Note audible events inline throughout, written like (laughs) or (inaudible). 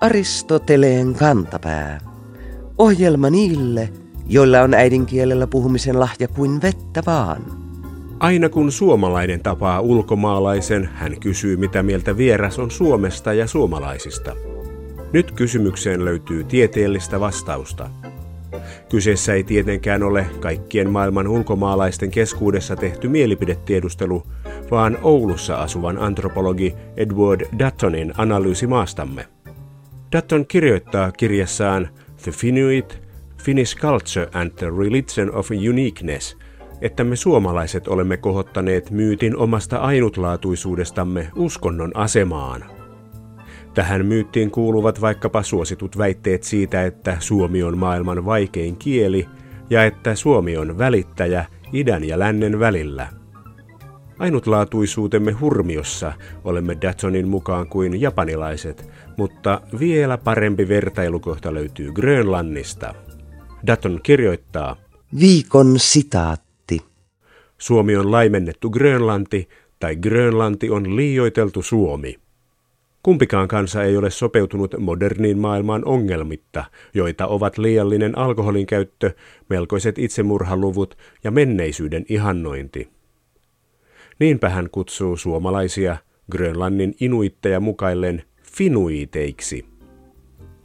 Aristoteleen kantapää. Ohjelma niille, joilla on äidinkielellä puhumisen lahja kuin vettä vaan. Aina kun suomalainen tapaa ulkomaalaisen, hän kysyy mitä mieltä vieras on Suomesta ja suomalaisista. Nyt kysymykseen löytyy tieteellistä vastausta. Kyseessä ei tietenkään ole kaikkien maailman ulkomaalaisten keskuudessa tehty mielipidetiedustelu, vaan Oulussa asuvan antropologi Edward Duttonin analyysi maastamme. Dutton kirjoittaa kirjassaan The Finuit, Finnish Culture and the Religion of Uniqueness, että me suomalaiset olemme kohottaneet myytin omasta ainutlaatuisuudestamme uskonnon asemaan. Tähän myyttiin kuuluvat vaikkapa suositut väitteet siitä, että suomi on maailman vaikein kieli ja että suomi on välittäjä idän ja lännen välillä. Ainutlaatuisuutemme hurmiossa olemme Datsonin mukaan kuin japanilaiset, mutta vielä parempi vertailukohta löytyy Grönlannista. Datton kirjoittaa, Viikon sitaatti. Suomi on laimennettu Grönlanti tai Grönlanti on liioiteltu Suomi. Kumpikaan kansa ei ole sopeutunut moderniin maailmaan ongelmitta, joita ovat liiallinen alkoholin käyttö, melkoiset itsemurhaluvut ja menneisyyden ihannointi. Niinpä hän kutsuu suomalaisia Grönlannin inuitteja mukaillen finuiteiksi.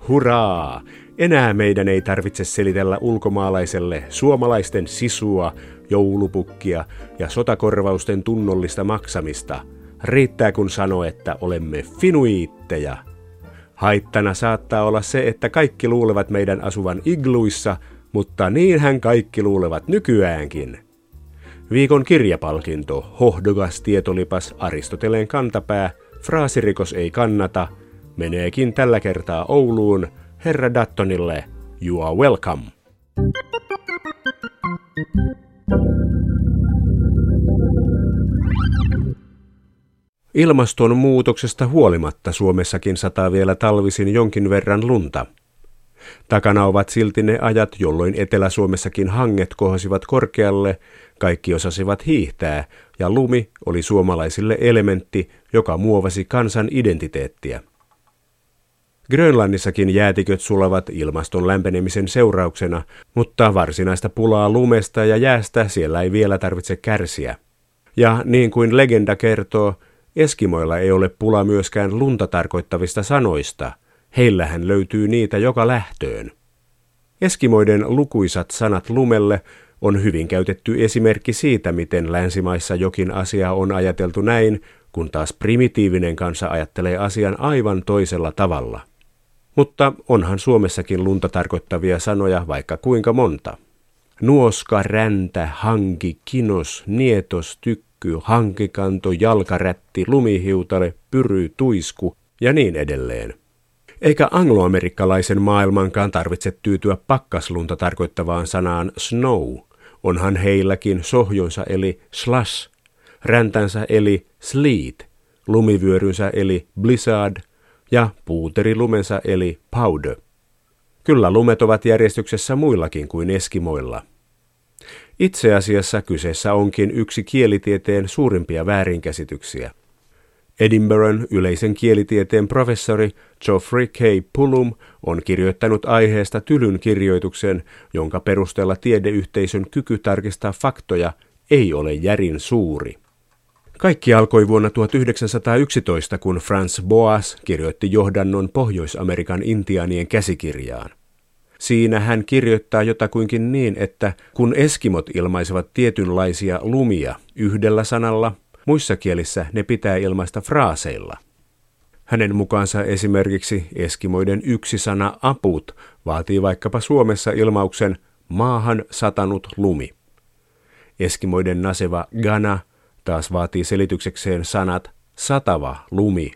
Hurraa! Enää meidän ei tarvitse selitellä ulkomaalaiselle suomalaisten sisua, joulupukkia ja sotakorvausten tunnollista maksamista. Riittää kun sanoo, että olemme finuiitteja. Haittana saattaa olla se, että kaikki luulevat meidän asuvan igluissa, mutta niinhän kaikki luulevat nykyäänkin. Viikon kirjapalkinto, hohdokas tietolipas Aristoteleen kantapää, fraasirikos ei kannata, meneekin tällä kertaa Ouluun, herra Dattonille, you are welcome. Ilmastonmuutoksesta huolimatta Suomessakin sataa vielä talvisin jonkin verran lunta. Takana ovat silti ne ajat, jolloin Etelä-Suomessakin hanget kohosivat korkealle, kaikki osasivat hiihtää, ja lumi oli suomalaisille elementti, joka muovasi kansan identiteettiä. Grönlannissakin jäätiköt sulavat ilmaston lämpenemisen seurauksena, mutta varsinaista pulaa lumesta ja jäästä siellä ei vielä tarvitse kärsiä. Ja niin kuin legenda kertoo, Eskimoilla ei ole pula myöskään lunta tarkoittavista sanoista. Heillähän löytyy niitä joka lähtöön. Eskimoiden lukuisat sanat lumelle on hyvin käytetty esimerkki siitä, miten länsimaissa jokin asia on ajateltu näin, kun taas primitiivinen kansa ajattelee asian aivan toisella tavalla. Mutta onhan Suomessakin lunta tarkoittavia sanoja vaikka kuinka monta. Nuoska, räntä, hanki, kinos, nietos, tykky, hankikanto, jalkarätti, lumihiutale, pyry, tuisku ja niin edelleen. Eikä angloamerikkalaisen maailmankaan tarvitse tyytyä pakkaslunta tarkoittavaan sanaan snow. Onhan heilläkin sohjonsa eli slush, räntänsä eli sleet, lumivyörynsä eli blizzard ja puuterilumensa eli powder. Kyllä lumet ovat järjestyksessä muillakin kuin eskimoilla. Itse asiassa kyseessä onkin yksi kielitieteen suurimpia väärinkäsityksiä – Edinburghin yleisen kielitieteen professori Geoffrey K. Pullum on kirjoittanut aiheesta tylyn kirjoituksen, jonka perusteella tiedeyhteisön kyky tarkistaa faktoja ei ole järin suuri. Kaikki alkoi vuonna 1911, kun Franz Boas kirjoitti johdannon Pohjois-Amerikan intiaanien käsikirjaan. Siinä hän kirjoittaa jotakuinkin niin, että kun eskimot ilmaisevat tietynlaisia lumia yhdellä sanalla – Muissa kielissä ne pitää ilmaista fraaseilla. Hänen mukaansa esimerkiksi eskimoiden yksi sana aput vaatii vaikkapa Suomessa ilmauksen maahan satanut lumi. Eskimoiden naseva gana taas vaatii selityksekseen sanat satava lumi.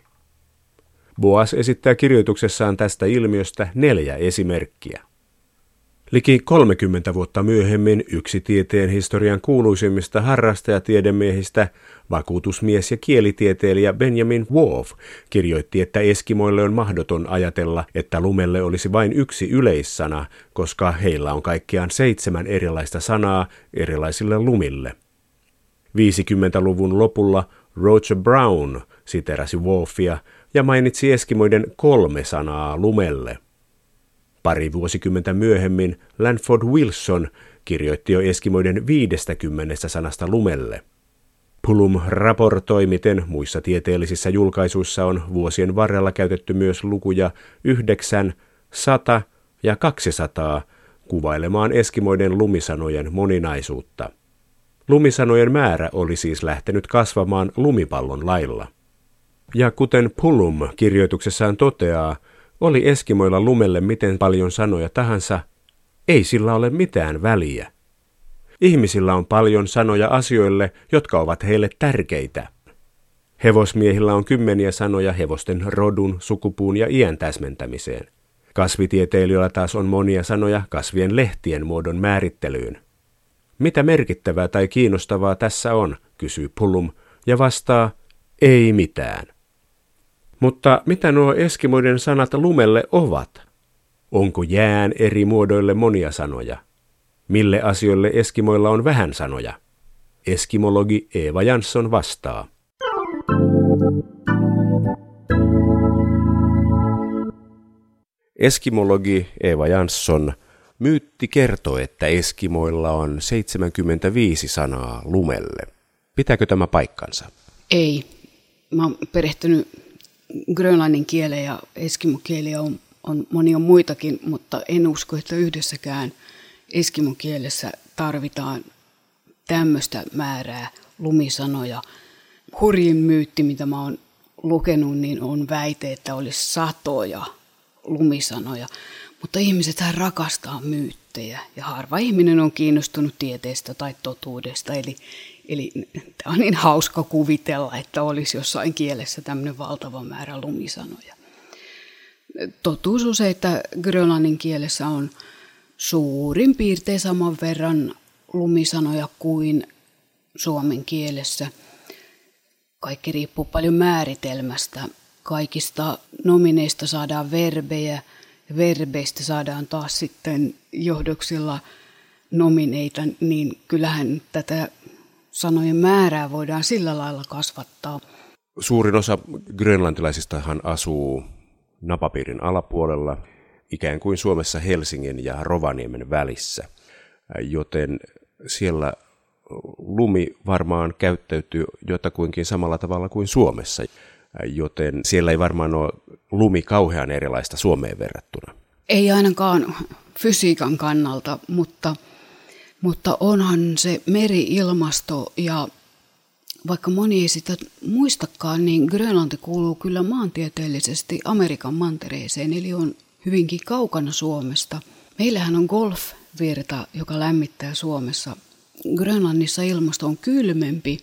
Boas esittää kirjoituksessaan tästä ilmiöstä neljä esimerkkiä. Liki 30 vuotta myöhemmin yksi tieteen historian kuuluisimmista harrastajatiedemiehistä, vakuutusmies ja kielitieteilijä Benjamin Wolf, kirjoitti, että Eskimoille on mahdoton ajatella, että lumelle olisi vain yksi yleissana, koska heillä on kaikkiaan seitsemän erilaista sanaa erilaisille lumille. 50-luvun lopulla Roger Brown siterasi Wolfia ja mainitsi eskimoiden kolme sanaa lumelle. Pari vuosikymmentä myöhemmin Lanford Wilson kirjoitti jo eskimoiden 50 sanasta lumelle. Pulum raportoi, miten muissa tieteellisissä julkaisuissa on vuosien varrella käytetty myös lukuja 9, 100 ja 200 kuvailemaan eskimoiden lumisanojen moninaisuutta. Lumisanojen määrä oli siis lähtenyt kasvamaan lumipallon lailla. Ja kuten Pulum kirjoituksessaan toteaa, oli eskimoilla lumelle miten paljon sanoja tahansa, ei sillä ole mitään väliä. Ihmisillä on paljon sanoja asioille, jotka ovat heille tärkeitä. Hevosmiehillä on kymmeniä sanoja hevosten rodun, sukupuun ja iän täsmentämiseen. Kasvitieteilijöillä taas on monia sanoja kasvien lehtien muodon määrittelyyn. Mitä merkittävää tai kiinnostavaa tässä on, kysyy Pullum ja vastaa, ei mitään. Mutta mitä nuo eskimoiden sanat lumelle ovat? Onko jään eri muodoille monia sanoja? Mille asioille eskimoilla on vähän sanoja? Eskimologi Eeva Jansson vastaa. Eskimologi Eeva Jansson Myytti kertoo, että Eskimoilla on 75 sanaa lumelle. Pitääkö tämä paikkansa? Ei. Mä oon perehtynyt grönlannin kieleen ja eskimokieliä on, on monia muitakin, mutta en usko, että yhdessäkään eskimokielessä tarvitaan tämmöistä määrää lumisanoja. Hurjin myytti, mitä mä oon lukenut, niin on väite, että olisi satoja lumisanoja. Mutta ihmiset rakastaa myyttejä ja harva ihminen on kiinnostunut tieteestä tai totuudesta. Eli, eli tämä on niin hauska kuvitella, että olisi jossain kielessä tämmöinen valtava määrä lumisanoja. Totuus on se, että grönlannin kielessä on suurin piirtein saman verran lumisanoja kuin suomen kielessä. Kaikki riippuu paljon määritelmästä. Kaikista nomineista saadaan verbejä – verbeistä saadaan taas sitten johdoksilla nomineita, niin kyllähän tätä sanojen määrää voidaan sillä lailla kasvattaa. Suurin osa grönlantilaisistahan asuu napapiirin alapuolella, ikään kuin Suomessa Helsingin ja Rovaniemen välissä, joten siellä lumi varmaan käyttäytyy jotakuinkin samalla tavalla kuin Suomessa joten siellä ei varmaan ole lumi kauhean erilaista Suomeen verrattuna. Ei ainakaan fysiikan kannalta, mutta, mutta onhan se meri-ilmasto ja vaikka moni ei sitä muistakaan, niin Grönlanti kuuluu kyllä maantieteellisesti Amerikan mantereeseen, eli on hyvinkin kaukana Suomesta. Meillähän on golfvirta, joka lämmittää Suomessa. Grönlannissa ilmasto on kylmempi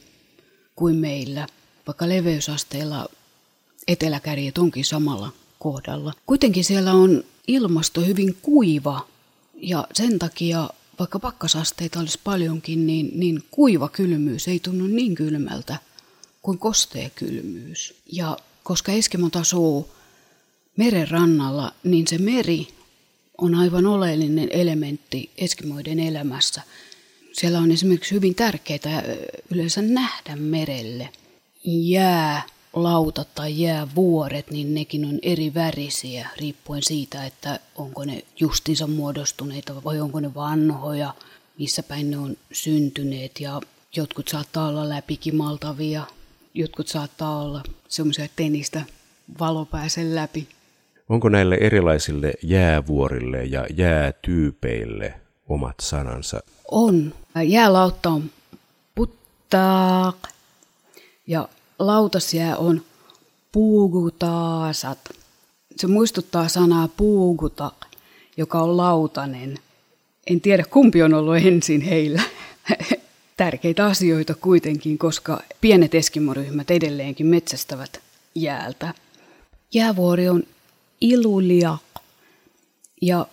kuin meillä, vaikka leveysasteella eteläkärjet onkin samalla kohdalla. Kuitenkin siellä on ilmasto hyvin kuiva ja sen takia vaikka pakkasasteita olisi paljonkin, niin, niin kuiva kylmyys ei tunnu niin kylmältä kuin kostea kylmyys. Ja koska Eskimot asuu meren rannalla, niin se meri on aivan oleellinen elementti Eskimoiden elämässä. Siellä on esimerkiksi hyvin tärkeää yleensä nähdä merelle. Jää lautat tai jäävuoret, niin nekin on eri värisiä riippuen siitä, että onko ne justinsa muodostuneita vai onko ne vanhoja, missä päin ne on syntyneet ja jotkut saattaa olla läpikimaltavia, jotkut saattaa olla semmoisia, että niistä valo pääse läpi. Onko näille erilaisille jäävuorille ja jäätyypeille omat sanansa? On. Jäälautta on puttaa ja lautasjää on puugutaasat. Se muistuttaa sanaa puuguta, joka on lautanen. En tiedä kumpi on ollut ensin heillä. (laughs) Tärkeitä asioita kuitenkin, koska pienet eskimoryhmät edelleenkin metsästävät jäältä. Jäävuori on ilulia ja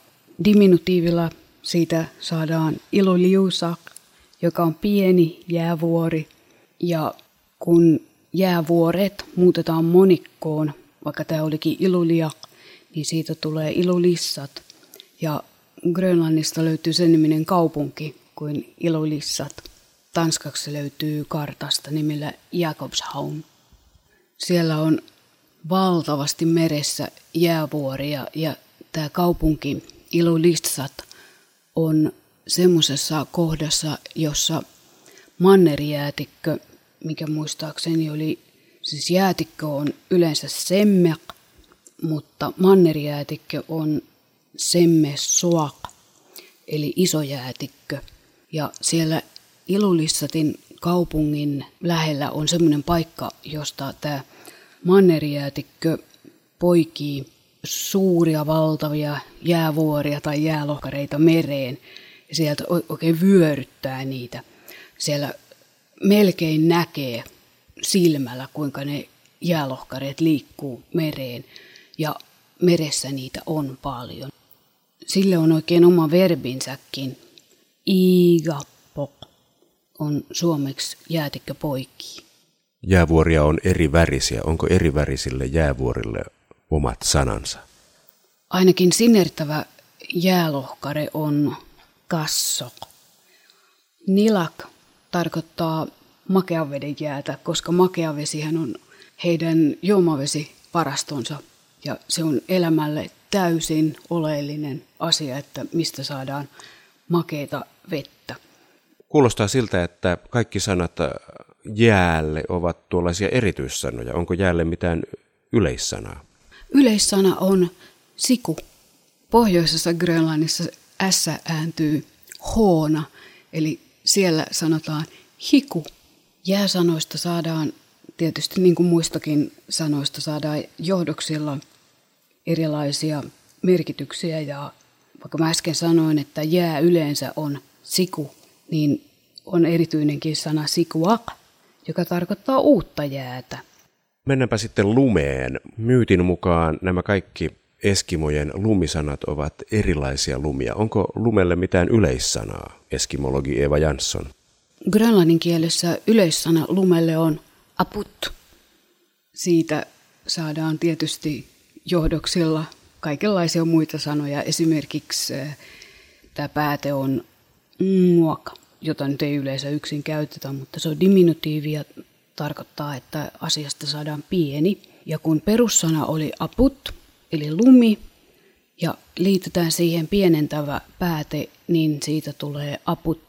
diminutiivilla siitä saadaan iluliusak, joka on pieni jäävuori. Ja kun jäävuoret muutetaan monikkoon, vaikka tämä olikin ilulia, niin siitä tulee ilulissat. Ja Grönlannista löytyy sen niminen kaupunki kuin ilulissat. tanskaksi löytyy kartasta nimellä Jakobshavn. Siellä on valtavasti meressä jäävuoria ja tämä kaupunki Ilulissat on semmoisessa kohdassa, jossa mannerijäätikkö, mikä muistaakseni oli, siis jäätikkö on yleensä semmek, mutta mannerijäätikkö on semme soak, eli iso jäätikkö. Ja siellä Ilulissatin kaupungin lähellä on semmoinen paikka, josta tämä mannerijäätikkö poikii suuria valtavia jäävuoria tai jäälohkareita mereen ja sieltä oikein vyöryttää niitä. Siellä melkein näkee silmällä, kuinka ne jäälohkareet liikkuu mereen ja meressä niitä on paljon. Sille on oikein oma verbinsäkin. Igapok on suomeksi jäätikkö poikki. Jäävuoria on eri värisiä. Onko eri värisille jäävuorille omat sanansa? Ainakin sinertävä jäälohkare on kasso. Nilak tarkoittaa makeaveden jäätä, koska makeavesihän on heidän juomavesivarastonsa ja se on elämälle täysin oleellinen asia, että mistä saadaan makeita vettä. Kuulostaa siltä, että kaikki sanat jäälle ovat tuollaisia erityissanoja. Onko jäälle mitään yleissanaa? Yleissana on siku. Pohjoisessa Grönlannissa S ääntyy hoona, eli siellä sanotaan hiku. Jääsanoista saadaan tietysti niin kuin muistakin sanoista saadaan johdoksilla erilaisia merkityksiä ja vaikka mä äsken sanoin, että jää yleensä on siku, niin on erityinenkin sana sikuak, joka tarkoittaa uutta jäätä. Mennäänpä sitten lumeen. Myytin mukaan nämä kaikki Eskimojen lumisanat ovat erilaisia lumia. Onko lumelle mitään yleissanaa, eskimologi Eva Jansson? Grönlannin kielessä yleissana lumelle on aput. Siitä saadaan tietysti johdoksilla kaikenlaisia muita sanoja. Esimerkiksi eh, tämä pääte on muoka, jota nyt ei yleensä yksin käytetä, mutta se on diminutiivi ja tarkoittaa, että asiasta saadaan pieni. Ja kun perussana oli aput, eli lumi, ja liitetään siihen pienentävä pääte, niin siitä tulee aput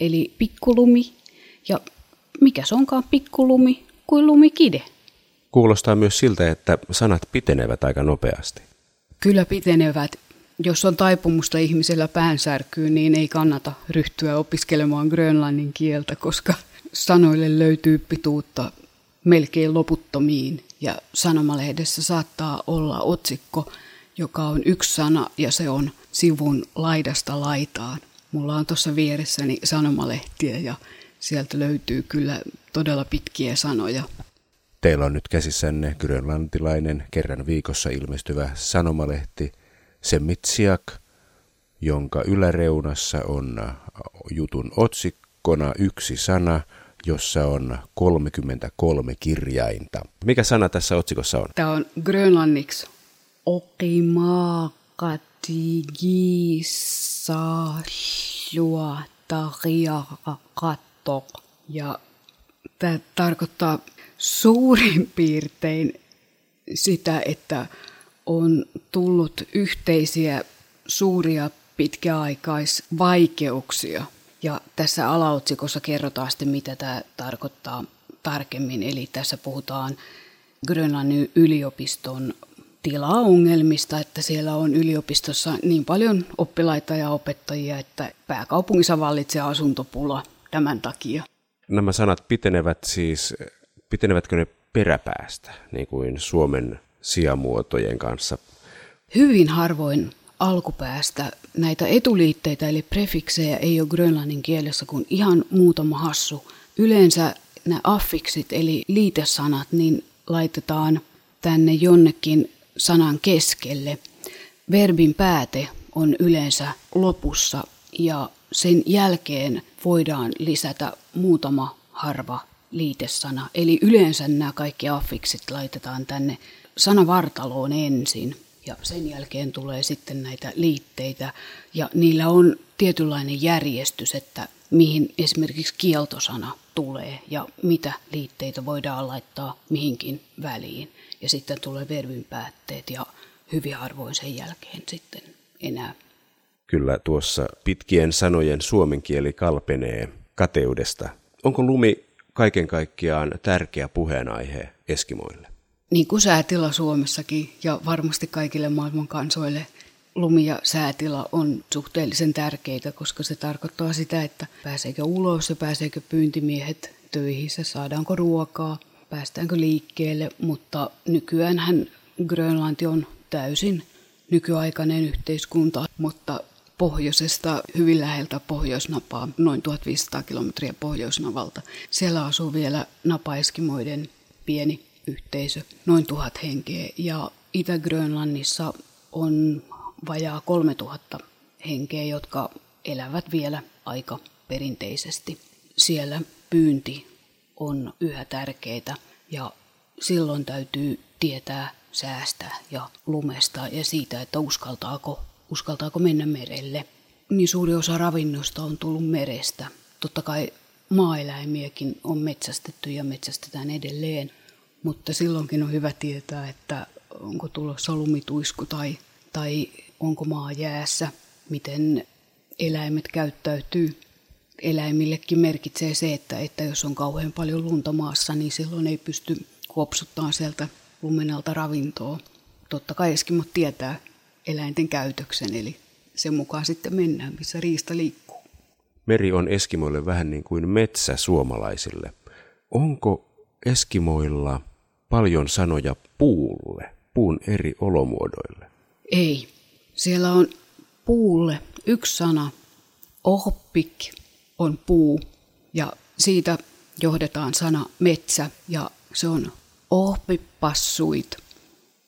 eli pikkulumi. Ja mikä se onkaan pikkulumi kuin lumikide? Kuulostaa myös siltä, että sanat pitenevät aika nopeasti. Kyllä pitenevät. Jos on taipumusta ihmisellä päänsärkyyn, niin ei kannata ryhtyä opiskelemaan grönlannin kieltä, koska sanoille löytyy pituutta melkein loputtomiin. Ja sanomalehdessä saattaa olla otsikko, joka on yksi sana ja se on sivun laidasta laitaan. Mulla on tuossa vieressäni sanomalehtiä ja sieltä löytyy kyllä todella pitkiä sanoja. Teillä on nyt käsissänne grönlantilainen kerran viikossa ilmestyvä sanomalehti Semitsiak, jonka yläreunassa on jutun otsikkona yksi sana, jossa on 33 kirjainta. Mikä sana tässä otsikossa on? Tämä on grönlanniksi Okimaakatigisaaluatariakatok. Ja tämä tarkoittaa suurin piirtein sitä, että on tullut yhteisiä suuria pitkäaikaisvaikeuksia. Ja tässä alaotsikossa kerrotaan sitten, mitä tämä tarkoittaa tarkemmin. Eli tässä puhutaan Grönlannin yliopiston tilaongelmista, että siellä on yliopistossa niin paljon oppilaita ja opettajia, että pääkaupungissa vallitsee asuntopula tämän takia. Nämä sanat pitenevät siis pitenevätkö ne peräpäästä, niin kuin Suomen sijamuotojen kanssa? Hyvin harvoin alkupäästä näitä etuliitteitä eli prefiksejä ei ole grönlannin kielessä kuin ihan muutama hassu. Yleensä nämä affiksit eli liitesanat niin laitetaan tänne jonnekin sanan keskelle. Verbin pääte on yleensä lopussa ja sen jälkeen voidaan lisätä muutama harva liitesana. Eli yleensä nämä kaikki affiksit laitetaan tänne sanavartaloon ensin. Ja sen jälkeen tulee sitten näitä liitteitä ja niillä on tietynlainen järjestys, että mihin esimerkiksi kieltosana tulee ja mitä liitteitä voidaan laittaa mihinkin väliin. Ja sitten tulee verbin päätteet ja hyvin harvoin sen jälkeen sitten enää. Kyllä tuossa pitkien sanojen suomen kieli kalpenee kateudesta. Onko lumi kaiken kaikkiaan tärkeä puheenaihe Eskimoille? Niin kuin säätila Suomessakin ja varmasti kaikille maailman kansoille lumi ja säätila on suhteellisen tärkeitä, koska se tarkoittaa sitä, että pääseekö ulos ja pääseekö pyyntimiehet töihin, saadaanko ruokaa, päästäänkö liikkeelle, mutta nykyään Grönlanti on täysin nykyaikainen yhteiskunta, mutta pohjoisesta hyvin läheltä pohjoisnapaa, noin 1500 kilometriä pohjoisnavalta. Siellä asuu vielä napaeskimoiden pieni yhteisö, noin tuhat henkeä. Ja Itä-Grönlannissa on vajaa 3000 henkeä, jotka elävät vielä aika perinteisesti. Siellä pyynti on yhä tärkeää ja silloin täytyy tietää säästä ja lumesta ja siitä, että uskaltaako, uskaltaako mennä merelle. Niin suuri osa ravinnosta on tullut merestä. Totta kai maaeläimiäkin on metsästetty ja metsästetään edelleen, mutta silloinkin on hyvä tietää, että onko tulossa lumituisku tai, tai onko maa jäässä, miten eläimet käyttäytyy. Eläimillekin merkitsee se, että, että jos on kauhean paljon lunta maassa, niin silloin ei pysty kuopsuttaa sieltä lumenalta ravintoa. Totta kai Eskimot tietää eläinten käytöksen, eli sen mukaan sitten mennään, missä riista liikkuu. Meri on Eskimoille vähän niin kuin metsä suomalaisille. Onko Eskimoilla paljon sanoja puulle, puun eri olomuodoille? Ei. Siellä on puulle yksi sana. Ohpik on puu ja siitä johdetaan sana metsä ja se on ohpipassuit,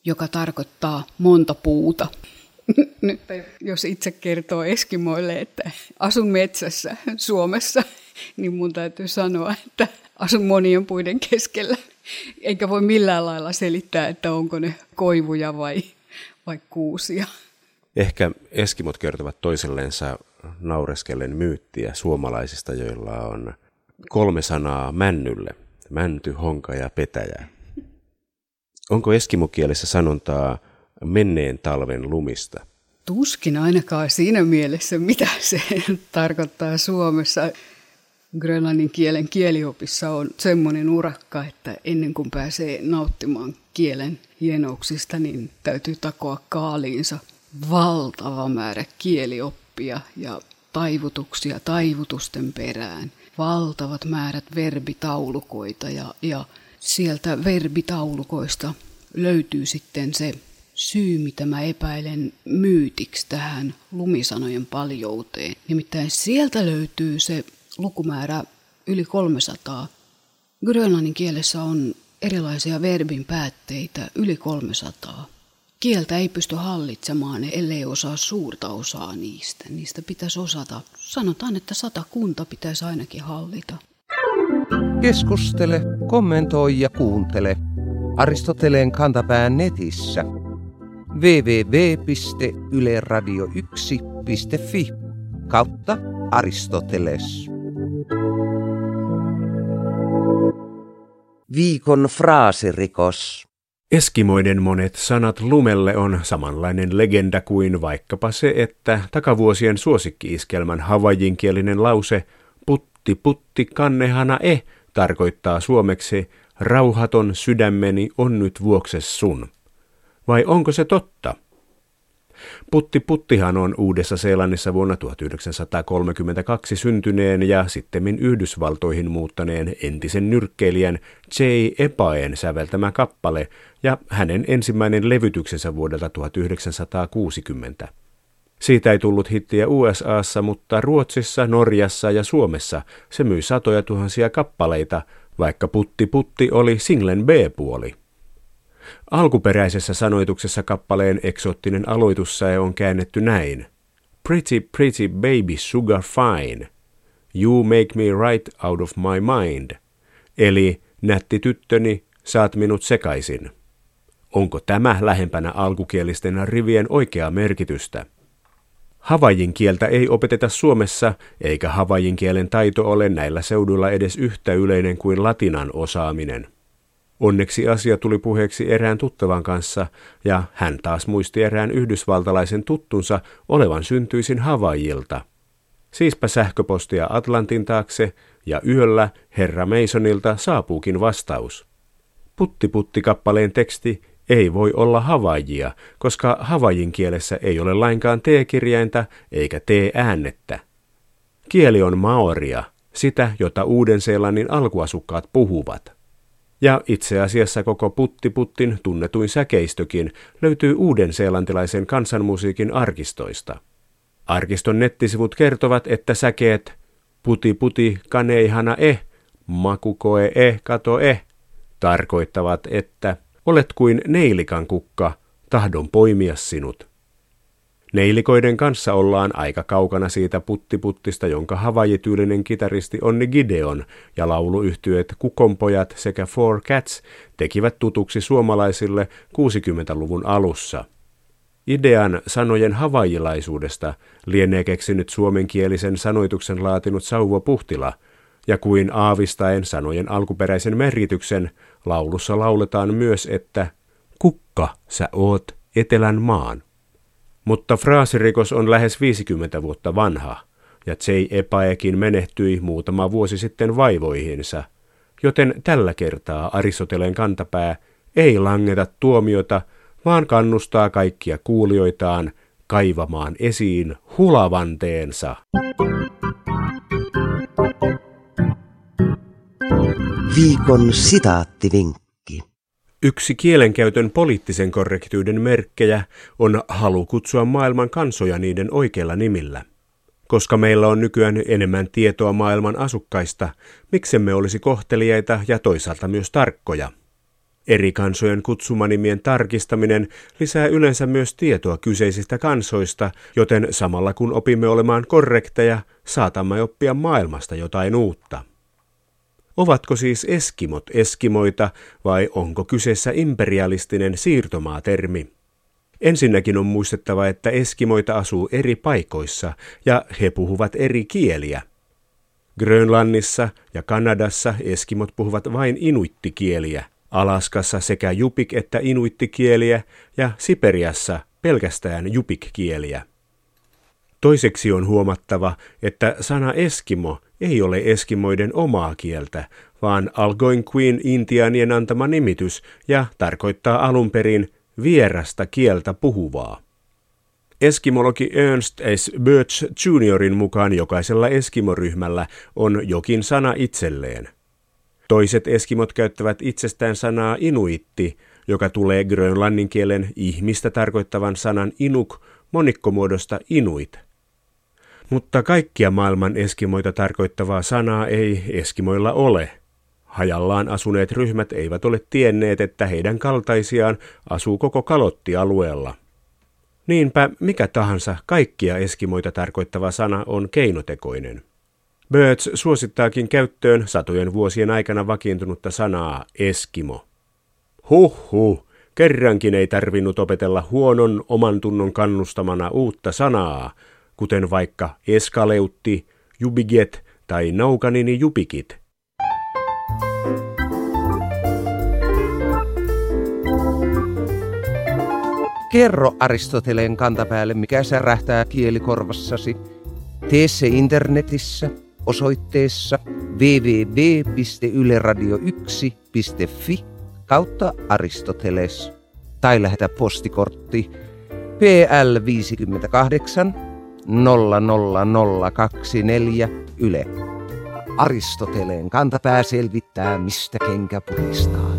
joka tarkoittaa monta puuta. (laughs) Nyt jos itse kertoo Eskimoille, että asun metsässä Suomessa, niin mun täytyy sanoa, että asun monien puiden keskellä. Eikä voi millään lailla selittää, että onko ne koivuja vai, vai kuusia. Ehkä eskimot kertovat toiselleensa naureskellen myyttiä suomalaisista, joilla on kolme sanaa männylle. Mänty, honka ja petäjä. Onko eskimokielessä sanontaa menneen talven lumista? Tuskin ainakaan siinä mielessä, mitä se tarkoittaa Suomessa. Grönlannin kielen kieliopissa on semmoinen urakka, että ennen kuin pääsee nauttimaan kielen hienouksista, niin täytyy takoa kaaliinsa valtava määrä kielioppia ja taivutuksia taivutusten perään. Valtavat määrät verbitaulukoita ja, ja sieltä verbitaulukoista löytyy sitten se syy, mitä mä epäilen myytiksi tähän lumisanojen paljouteen. Nimittäin sieltä löytyy se lukumäärä yli 300. Grönlannin kielessä on erilaisia verbin päätteitä yli 300. Kieltä ei pysty hallitsemaan, ellei osaa suurta osaa niistä. Niistä pitäisi osata. Sanotaan, että sata kunta pitäisi ainakin hallita. Keskustele, kommentoi ja kuuntele. Aristoteleen kantapään netissä www.yleradio1.fi kautta Aristoteles. Viikon fraasirikos. Eskimoiden monet sanat lumelle on samanlainen legenda kuin vaikkapa se, että takavuosien suosikkiiskelmän havajinkielinen lause putti putti kannehana e tarkoittaa suomeksi rauhaton sydämeni on nyt vuokses sun. Vai onko se totta? Putti Puttihan on Uudessa-Seelannissa vuonna 1932 syntyneen ja sittemmin Yhdysvaltoihin muuttaneen entisen nyrkkeilijän J. Epaen säveltämä kappale ja hänen ensimmäinen levytyksensä vuodelta 1960. Siitä ei tullut hittiä USAssa, mutta Ruotsissa, Norjassa ja Suomessa se myi satoja tuhansia kappaleita, vaikka Putti Putti oli singlen B-puoli. Alkuperäisessä sanoituksessa kappaleen eksoottinen aloitussäe on käännetty näin. Pretty pretty baby sugar fine. You make me right out of my mind. Eli nätti tyttöni, saat minut sekaisin. Onko tämä lähempänä alkukielisten rivien oikeaa merkitystä? Havajin kieltä ei opeteta Suomessa, eikä havajin kielen taito ole näillä seuduilla edes yhtä yleinen kuin latinan osaaminen. Onneksi asia tuli puheeksi erään tuttavan kanssa, ja hän taas muisti erään yhdysvaltalaisen tuttunsa olevan syntyisin Havajilta. Siispä sähköpostia Atlantin taakse, ja yöllä herra Masonilta saapuukin vastaus. Putti-putti-kappaleen teksti ei voi olla havajia, koska havajin kielessä ei ole lainkaan T-kirjainta eikä T-äännettä. Kieli on maoria, sitä, jota Uuden-Seelannin alkuasukkaat puhuvat. Ja itse asiassa koko puttiputtin tunnetuin säkeistökin löytyy uuden-seelantilaisen kansanmusiikin arkistoista. Arkiston nettisivut kertovat, että säkeet puti puti kaneihana eh, makukoe eh kato eh tarkoittavat, että olet kuin neilikan kukka, tahdon poimia sinut. Neilikoiden kanssa ollaan aika kaukana siitä puttiputtista, jonka havajityylinen kitaristi Onni Gideon ja lauluyhtyöt Kukonpojat sekä Four Cats tekivät tutuksi suomalaisille 60-luvun alussa. Idean sanojen havajilaisuudesta lienee keksinyt suomenkielisen sanoituksen laatinut Sauvo Puhtila, ja kuin aavistaen sanojen alkuperäisen merkityksen, laulussa lauletaan myös, että Kukka, sä oot etelän maan. Mutta fraasirikos on lähes 50 vuotta vanha, ja J. Epaekin menehtyi muutama vuosi sitten vaivoihinsa, joten tällä kertaa Aristoteleen kantapää ei langeta tuomiota, vaan kannustaa kaikkia kuulijoitaan kaivamaan esiin hulavanteensa. Viikon sitaattivinkki. Yksi kielenkäytön poliittisen korrektyyden merkkejä on halu kutsua maailman kansoja niiden oikeilla nimillä. Koska meillä on nykyään enemmän tietoa maailman asukkaista, miksemme olisi kohteliaita ja toisaalta myös tarkkoja. Eri kansojen kutsumanimien tarkistaminen lisää yleensä myös tietoa kyseisistä kansoista, joten samalla kun opimme olemaan korrekteja, saatamme oppia maailmasta jotain uutta. Ovatko siis eskimot eskimoita vai onko kyseessä imperialistinen siirtomaatermi? Ensinnäkin on muistettava, että eskimoita asuu eri paikoissa ja he puhuvat eri kieliä. Grönlannissa ja Kanadassa eskimot puhuvat vain inuittikieliä, Alaskassa sekä jupik- että inuittikieliä ja Siperiassa pelkästään jupikkieliä. Toiseksi on huomattava, että sana eskimo ei ole eskimoiden omaa kieltä, vaan Algonquin intianien antama nimitys ja tarkoittaa alun perin vierasta kieltä puhuvaa. Eskimologi Ernst S. Birch Juniorin mukaan jokaisella eskimoryhmällä on jokin sana itselleen. Toiset eskimot käyttävät itsestään sanaa inuitti, joka tulee grönlannin kielen ihmistä tarkoittavan sanan inuk monikkomuodosta inuit. Mutta kaikkia maailman eskimoita tarkoittavaa sanaa ei eskimoilla ole. Hajallaan asuneet ryhmät eivät ole tienneet, että heidän kaltaisiaan asuu koko kalottialueella. Niinpä mikä tahansa kaikkia eskimoita tarkoittava sana on keinotekoinen. Birds suosittaakin käyttöön satojen vuosien aikana vakiintunutta sanaa eskimo. Huh huh, kerrankin ei tarvinnut opetella huonon oman tunnon kannustamana uutta sanaa, kuten vaikka eskaleutti, jubiget tai naukanini jupikit. Kerro Aristoteleen kantapäälle, mikä särähtää kielikorvassasi. Tee se internetissä osoitteessa www.yleradio1.fi kautta Aristoteles tai lähetä postikortti PL 58 00024 Yle. Aristoteleen kantapää selvittää, mistä kenkä puristaa.